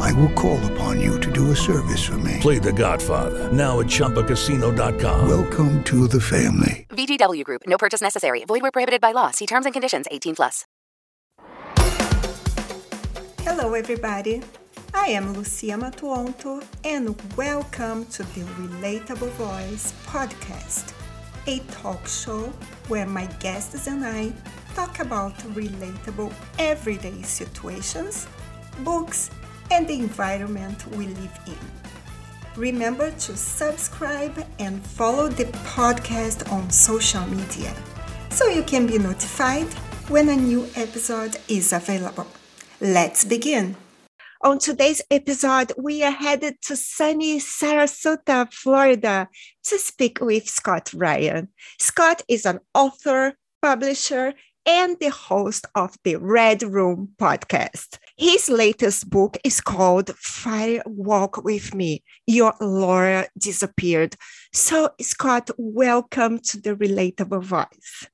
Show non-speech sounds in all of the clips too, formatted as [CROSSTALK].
I will call upon you to do a service for me. Play The Godfather now at ChumbaCasino.com. Welcome to the family. VGW Group. No purchase necessary. Void where prohibited by law. See terms and conditions. 18 plus. Hello, everybody. I am Lucia Matuonto, and welcome to the Relatable Voice podcast, a talk show where my guests and I talk about relatable everyday situations, books, and the environment we live in. Remember to subscribe and follow the podcast on social media so you can be notified when a new episode is available. Let's begin. On today's episode, we are headed to sunny Sarasota, Florida to speak with Scott Ryan. Scott is an author, publisher, and the host of the Red Room podcast. His latest book is called Fire Walk with Me. Your Laura disappeared. So, Scott, welcome to the Relatable Voice.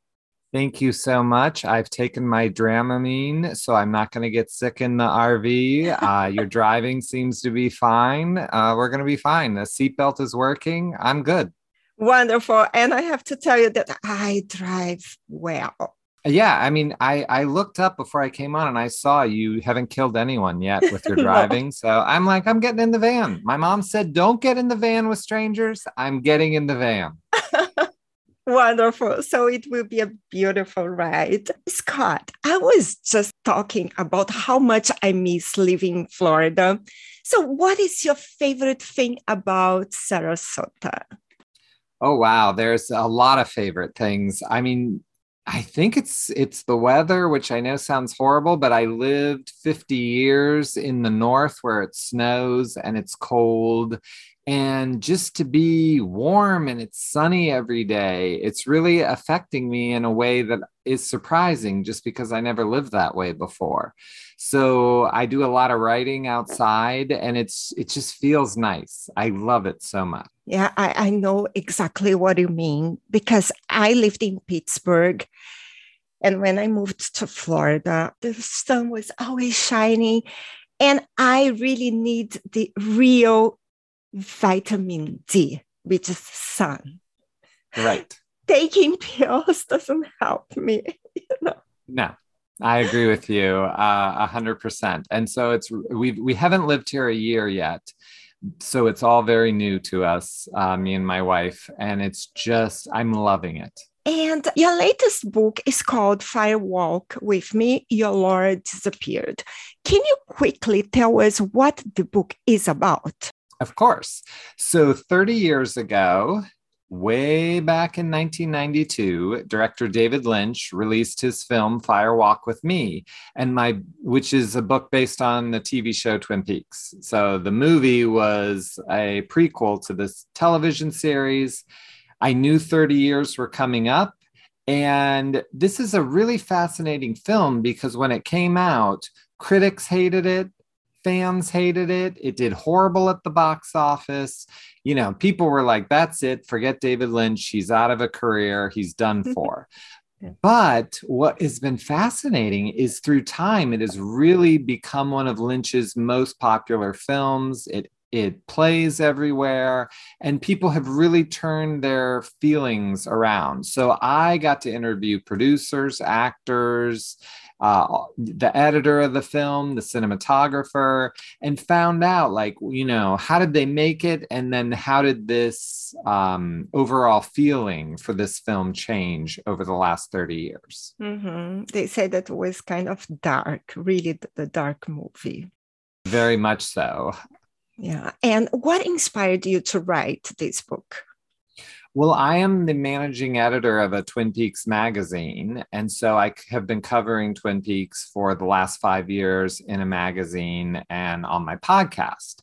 Thank you so much. I've taken my Dramamine, so I'm not going to get sick in the RV. [LAUGHS] Uh, your driving seems to be fine. Uh, we're going to be fine. The seatbelt is working. I'm good. Wonderful. And I have to tell you that I drive well. Yeah, I mean, I I looked up before I came on and I saw you haven't killed anyone yet with your [LAUGHS] driving. no. So I'm like, I'm getting in the van. My mom said, "Don't get in the van with strangers." I'm getting in the van. [LAUGHS] Wonderful. So it will be a beautiful ride. Scott, I was just talking about how much I miss living in Florida. So, what is your favorite thing about Sarasota? Oh, wow. There's a lot of favorite things. I mean, I think it's it's the weather, which I know sounds horrible, but I lived 50 years in the north where it snows and it's cold. And just to be warm and it's sunny every day, it's really affecting me in a way that is surprising just because I never lived that way before. So I do a lot of writing outside and it's it just feels nice. I love it so much. Yeah, I, I know exactly what you mean because I lived in Pittsburgh. And when I moved to Florida, the sun was always shining. And I really need the real vitamin D, which is sun. Right. Taking pills doesn't help me. You know? No, I agree with you uh, a hundred percent. And so it's we we haven't lived here a year yet, so it's all very new to us, uh, me and my wife, and it's just I'm loving it. And your latest book is called Fire Walk with Me, Your Laura Disappeared. Can you quickly tell us what the book is about? Of course. So 30 years ago, way back in 1992 director david lynch released his film fire walk with me and my which is a book based on the tv show twin peaks. So the movie was a prequel to this television series. I knew 30 years were coming up. And this is a really fascinating film because when it came out critics hated it fans hated it. It did horrible at the box office. You know, people were like, that's it. Forget David Lynch. He's out of a career. He's done [LAUGHS] for. But what has been fascinating is through time, it has really become one of Lynch's most popular films. It it plays everywhere and people have really turned their feelings around so i got to interview producers actors uh, the editor of the film, the cinematographer, and found out like you know how did they make it, and then how did this um, overall feeling for this film change over the last thirty years? Mm-hmm. They said that it was kind of dark, really the dark movie. Very much so. Yeah. And what inspired you to write this book? Well, I am the managing editor of a Twin Peaks magazine. And so I have been covering Twin Peaks for the last five years in a magazine and on my podcast.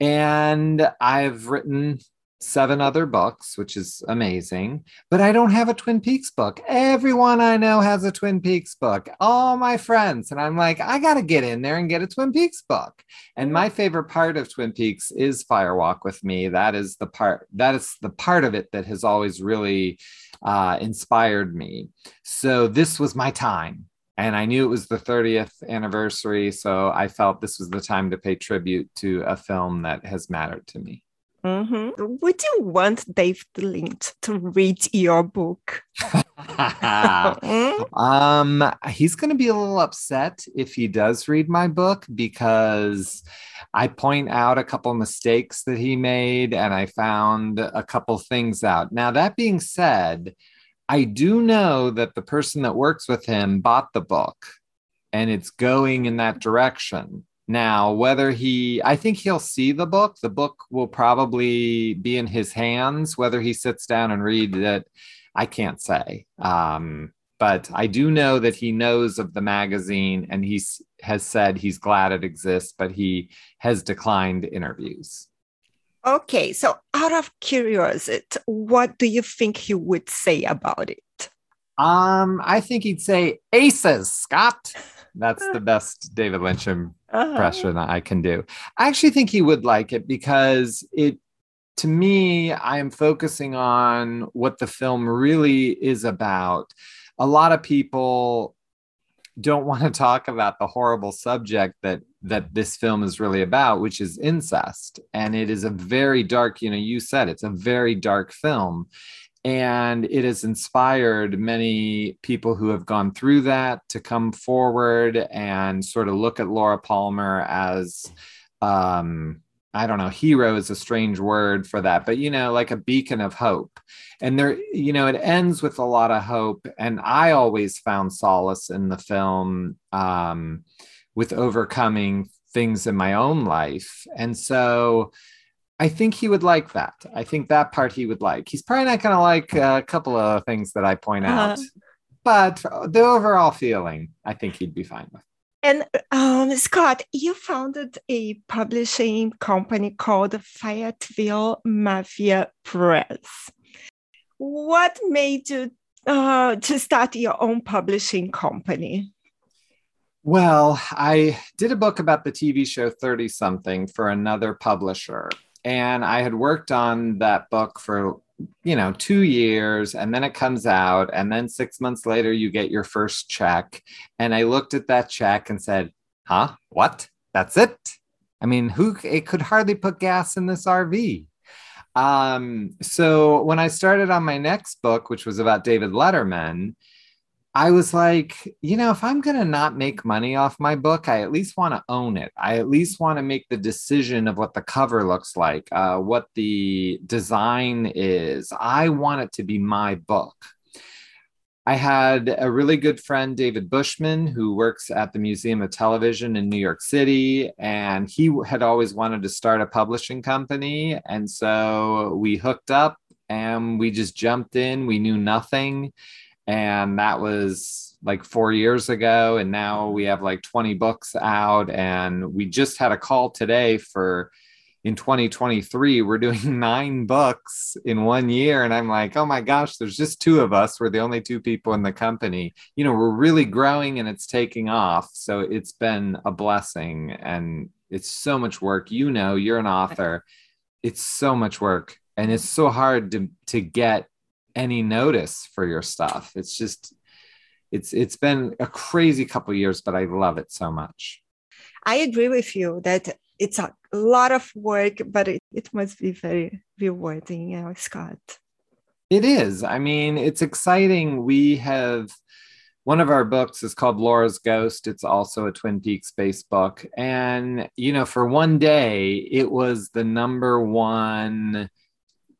And I've written seven other books, which is amazing, but I don't have a Twin Peaks book. Everyone I know has a Twin Peaks book, all my friends. And I'm like, I got to get in there and get a Twin Peaks book. And my favorite part of Twin Peaks is Fire Walk with Me. That is the part, that is the part of it that has always really uh, inspired me. So this was my time. And I knew it was the 30th anniversary. So I felt this was the time to pay tribute to a film that has mattered to me. Mm-hmm. Would you want David Lynch to read your book? [LAUGHS] um, he's going to be a little upset if he does read my book because I point out a couple mistakes that he made and I found a couple things out. Now, that being said, I do know that the person that works with him bought the book and it's going in that direction. Now, whether he, I think he'll see the book. The book will probably be in his hands. Whether he sits down and read it, I can't say. Um, but I do know that he knows of the magazine and he has said he's glad it exists, but he has declined interviews. Okay, so out of curiosity, what do you think he would say about it? Um, I think he'd say aces, Scott. That's the best David Lynch impression uh-huh. I can do. I actually think he would like it because it, to me, I am focusing on what the film really is about. A lot of people don't want to talk about the horrible subject that that this film is really about which is incest and it is a very dark you know you said it's a very dark film and it has inspired many people who have gone through that to come forward and sort of look at Laura Palmer as um, I don't know, hero is a strange word for that, but you know, like a beacon of hope. And there, you know, it ends with a lot of hope. And I always found solace in the film um, with overcoming things in my own life. And so I think he would like that. I think that part he would like. He's probably not going to like a couple of things that I point uh-huh. out, but the overall feeling, I think he'd be fine with. And um, Scott, you founded a publishing company called Fayetteville Mafia Press. What made you uh, to start your own publishing company? Well, I did a book about the TV show 30 something for another publisher and I had worked on that book for you know two years and then it comes out and then six months later you get your first check. And i looked at that check and said huh? What? That's it? I mean who it could hardly put gas in this rv um, so when i started on my next book which was about david letterman I was like, you know, if I'm going to not make money off my book, I at least want to own it. I at least want to make the decision of what the cover looks like, uh, what the design is. I want it to be my book. I had a really good friend, David Bushman, who works at the Museum of Television in New York City. And he had always wanted to start a publishing company. And so we hooked up and we just jumped in. We knew nothing and that was like four years ago and now mm-hmm. we have like 20 books out and we just had a call today for in 2023 we're doing [LAUGHS] nine books in one year and i'm like oh my gosh there's just two of us. We're the only two people in the company. You know we're really growing and it's taking off so it's been a blessing and it's so much work. You know you're an author. It's so much work and it's so hard to to get any notice for your stuff. It's just it's it's been a crazy couple years, but I love it so much. I agree with you that it's a lot of work, but it, it must be very rewarding, you know, Scott. It is. I mean, it's exciting. We have one of our books is called Laura's Ghost. It's also a Twin Peaks based book. And, you know, for one day, it was the number one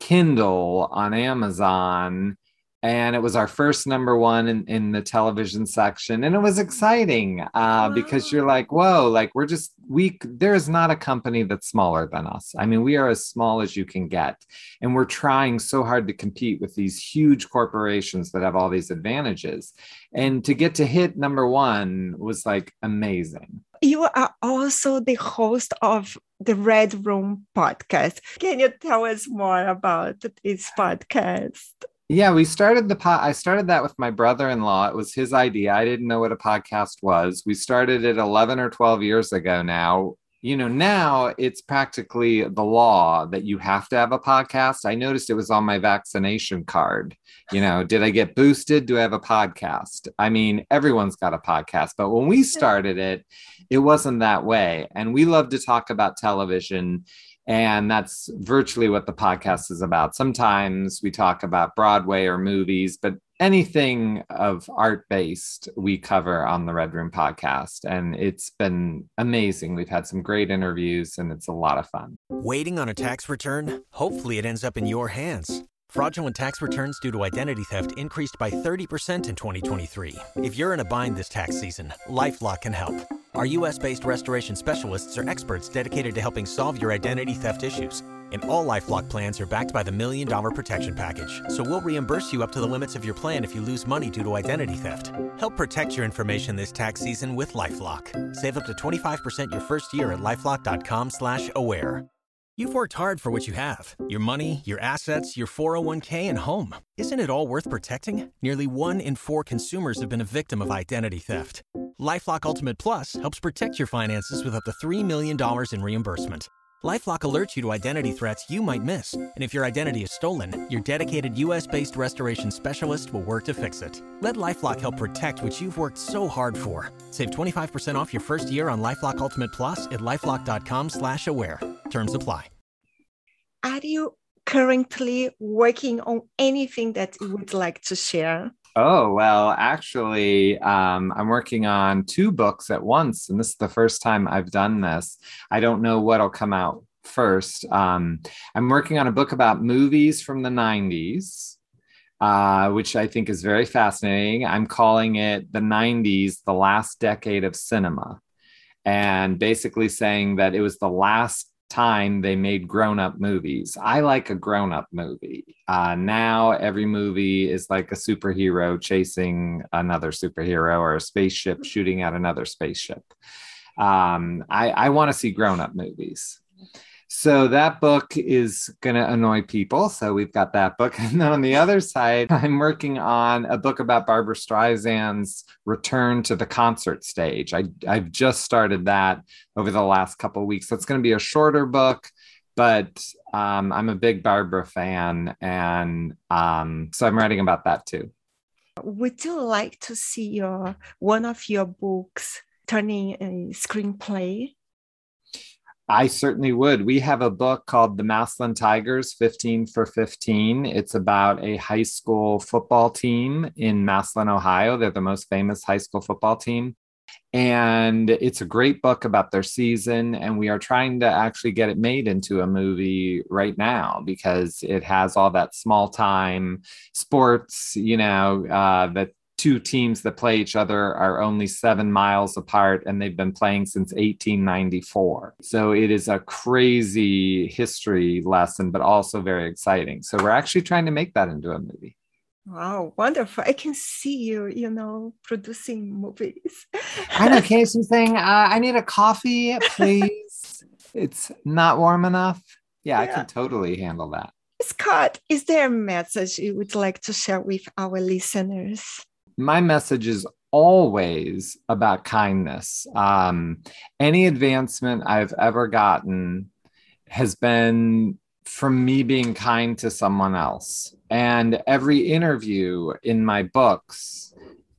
Kindle on Amazon. And it was our first number one in, in the television section. And it was exciting uh, wow. because you're like, whoa, like we're just, we, there is not a company that's smaller than us. I mean, we are as small as you can get. And we're trying so hard to compete with these huge corporations that have all these advantages. And to get to hit number one was like amazing. you are also the host of the Red Room podcast. Can you tell us more about this podcast? Yeah, we started the pot. I started that with my brother in law. It was his idea. I didn't know what a podcast was. We started it 11 or 12 years ago now you know, now it's practically the law that you have to have a podcast. I noticed it was on my vaccination card. You know, did I get boosted? Do I have a podcast? I mean, everyone's got a podcast, but when we started it, it wasn't that way. And we love to talk about television. And that's virtually what the podcast is about. Sometimes we talk about Broadway or movies, but anything of art based we cover on the red room podcast and it's been amazing. We've had some great interviews and it's a lot of fun. Waiting on a tax return? Hopefully it ends up in your hands. Fraudulent tax returns due to identity theft increased by 30% in 2023 if you're in a bind this tax season lifelock can help. Our us-based restoration specialists are experts dedicated to helping solve your identity theft issues and all LifeLock plans are backed by the Million Dollar Protection Package. So we'll reimburse you up to the limits of your plan if you lose money due to identity theft. Help protect your information this tax season with LifeLock. Save up to 25% your first year at LifeLock.com slash aware. You've worked hard for what you have. Your money, your assets, your 401k, and home. Isn't it all worth protecting? Nearly one in four consumers have been a victim of identity theft. LifeLock Ultimate Plus helps protect your finances with up to $3 million in reimbursement. LifeLock alerts you to identity threats you might miss, and if your identity is stolen, your dedicated U.S.-based restoration specialist will work to fix it. Let LifeLock help protect what you've worked so hard for. Save 25% off your first year on LifeLock Ultimate Plus at lifeLock.com/slash-aware. Terms apply. Are you currently working on anything that you would like to share? Oh, well, actually, um, I'm working on two books at once, and this is the first time I've done this. I don't know what'll come out first. Um, I'm working on a book about movies from the 90s. Uh, which I think is very fascinating. I'm calling it the 90s, the last decade of cinema, and basically saying that it was the last time they made grown up movies. I like a grown up movie. Uh, now every movie is like a superhero chasing another superhero or a spaceship shooting at another spaceship. Um, I, I want to see grown up movies. So that book is going to annoy people. So we've got that book. [LAUGHS] And then on the other side, I'm working on a book about Barbra Streisand's return to the concert stage. I, I've just started that over the last couple weeks. So it's going to be a shorter book, but um, I'm a big Barbra fan. And um, so I'm writing about that too. Would you like to see your one of your books turning a screenplay? I certainly would. We have a book called The Massillon Tigers 15 for 15. It's about a high school football team in Massillon, Ohio. They're the most famous high school football team. And it's a great book about their season. And we are trying to actually get it made into a movie right now because it has all that small time sports, you know, uh, that two teams that play each other are only seven miles apart and they've been playing since 1894. So it is a crazy history lesson, but also very exciting. So we're actually trying to make that into a movie. Wow, wonderful. I can see you, you know, producing movies. I know, Casey saying, uh, I need a coffee, please. it's not warm enough. Yeah, yeah, I can totally handle that. Scott, is there a message you would like to share with our listeners? My message is always about kindness. Um, any advancement I've ever gotten has been from me being kind to someone else. And every interview in my books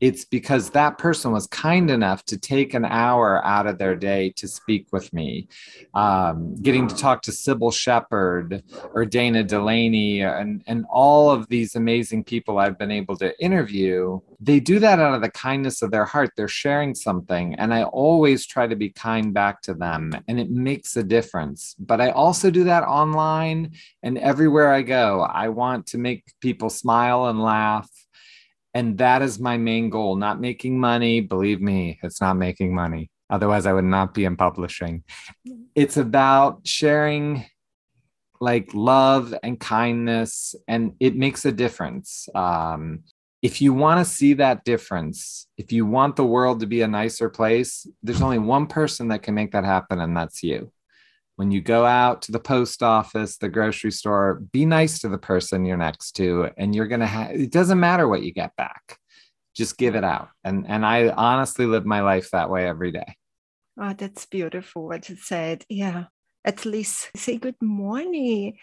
it's because that person was kind enough to take an hour out of their day to speak with me. Um, getting to talk to Cybill Shepherd or Dana Delany and, and all of these amazing people I've been able to interview, they do that out of the kindness of their heart. They're sharing something. And I always try to be kind back to them, and it makes a difference. But I also do that online and everywhere I go. I want to make people smile and laugh and that is my main goal not making money. Believe me it's not making money. Otherwise i would not be in publishing. It's about sharing like love and kindness and it makes a difference. Um, if you want to see that difference, if you want the world to be a nicer place, there's only one person that can make that happen, and that's you. When you go out to the post office, the grocery store, be nice to the person you're next to, and you're to have it doesn't matter what you get back. Just give it out. And, and I honestly live my life that way every day. Oh, that's beautiful what you said. Yeah. At least say good morning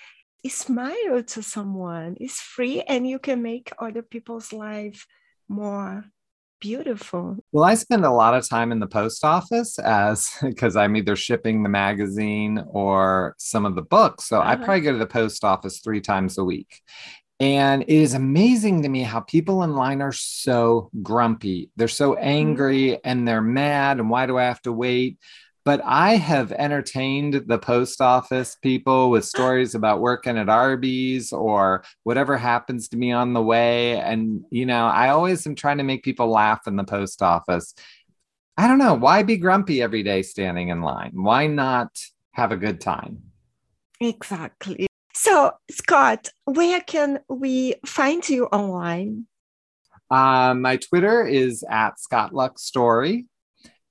smile to someone. It's free and you can make other people's life more beautiful. Well, I spend a lot of time in the post office as [LAUGHS] because I'm either shipping the magazine or some of the books. So uh-huh. I probably go to the post office three times a week. And it is amazing to me how people in line are so grumpy. They're so mm-hmm. angry and they're mad. And why do I have to wait? But I have entertained the post office people with stories about working at Arby's or whatever happens to me on the way. And, you know, I always am trying to make people laugh in the post office. I don't know. Why be grumpy every day standing in line? Why not have a good time? Exactly. So, Scott, where can we find you online? Uh, my Twitter is at Scott Luck Story.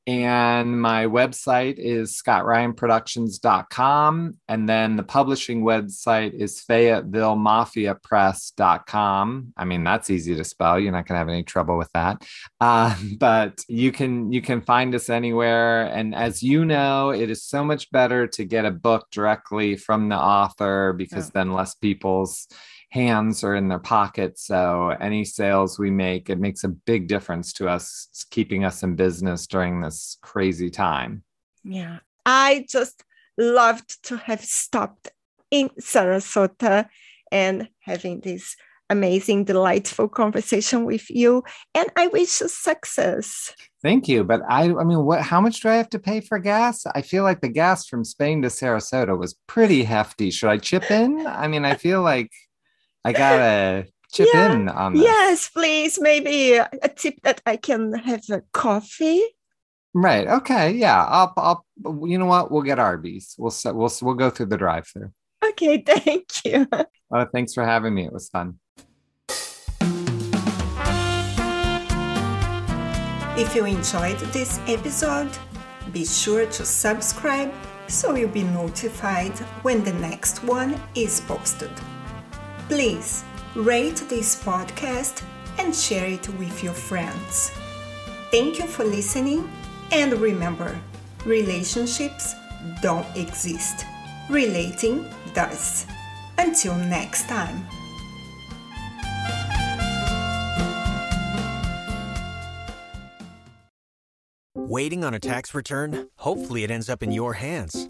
And my website is scottryanproductions.com. And then the publishing website is fayettevillemafiapress.com. I mean, that's easy to spell. You're not going to have any trouble with that. Uh, [LAUGHS] but you can you can find us anywhere. And as you know, it is so much better to get a book directly from the author because yeah. then less people's hands are in their pockets. So any sales we make, it makes a big difference to us, keeping us in business during this crazy time. Yeah. I just loved to have stopped in Sarasota and having this amazing, delightful conversation with you. And I wish you success. Thank you. But I I mean, what how much do I have to pay for gas? I feel like the gas from Spain to Sarasota was pretty hefty. Should I chip in? I mean, I feel like I gotta chip yeah, in on this. Yes, please. Maybe a tip that I can have a coffee. Right. Okay. Yeah. I'll. I'll. You know what? We'll get Arby's. We'll. We'll. We'll go through the drive-through. Okay. [LAUGHS] Thank you. Oh, thanks for having me. It was fun. If you enjoyed this episode, be sure to subscribe so you'll be notified when the next one is posted. Please rate this podcast and share it with your friends. Thank you for listening, and remember relationships don't exist, relating does. Until next time. Waiting on a tax return? Hopefully, it ends up in your hands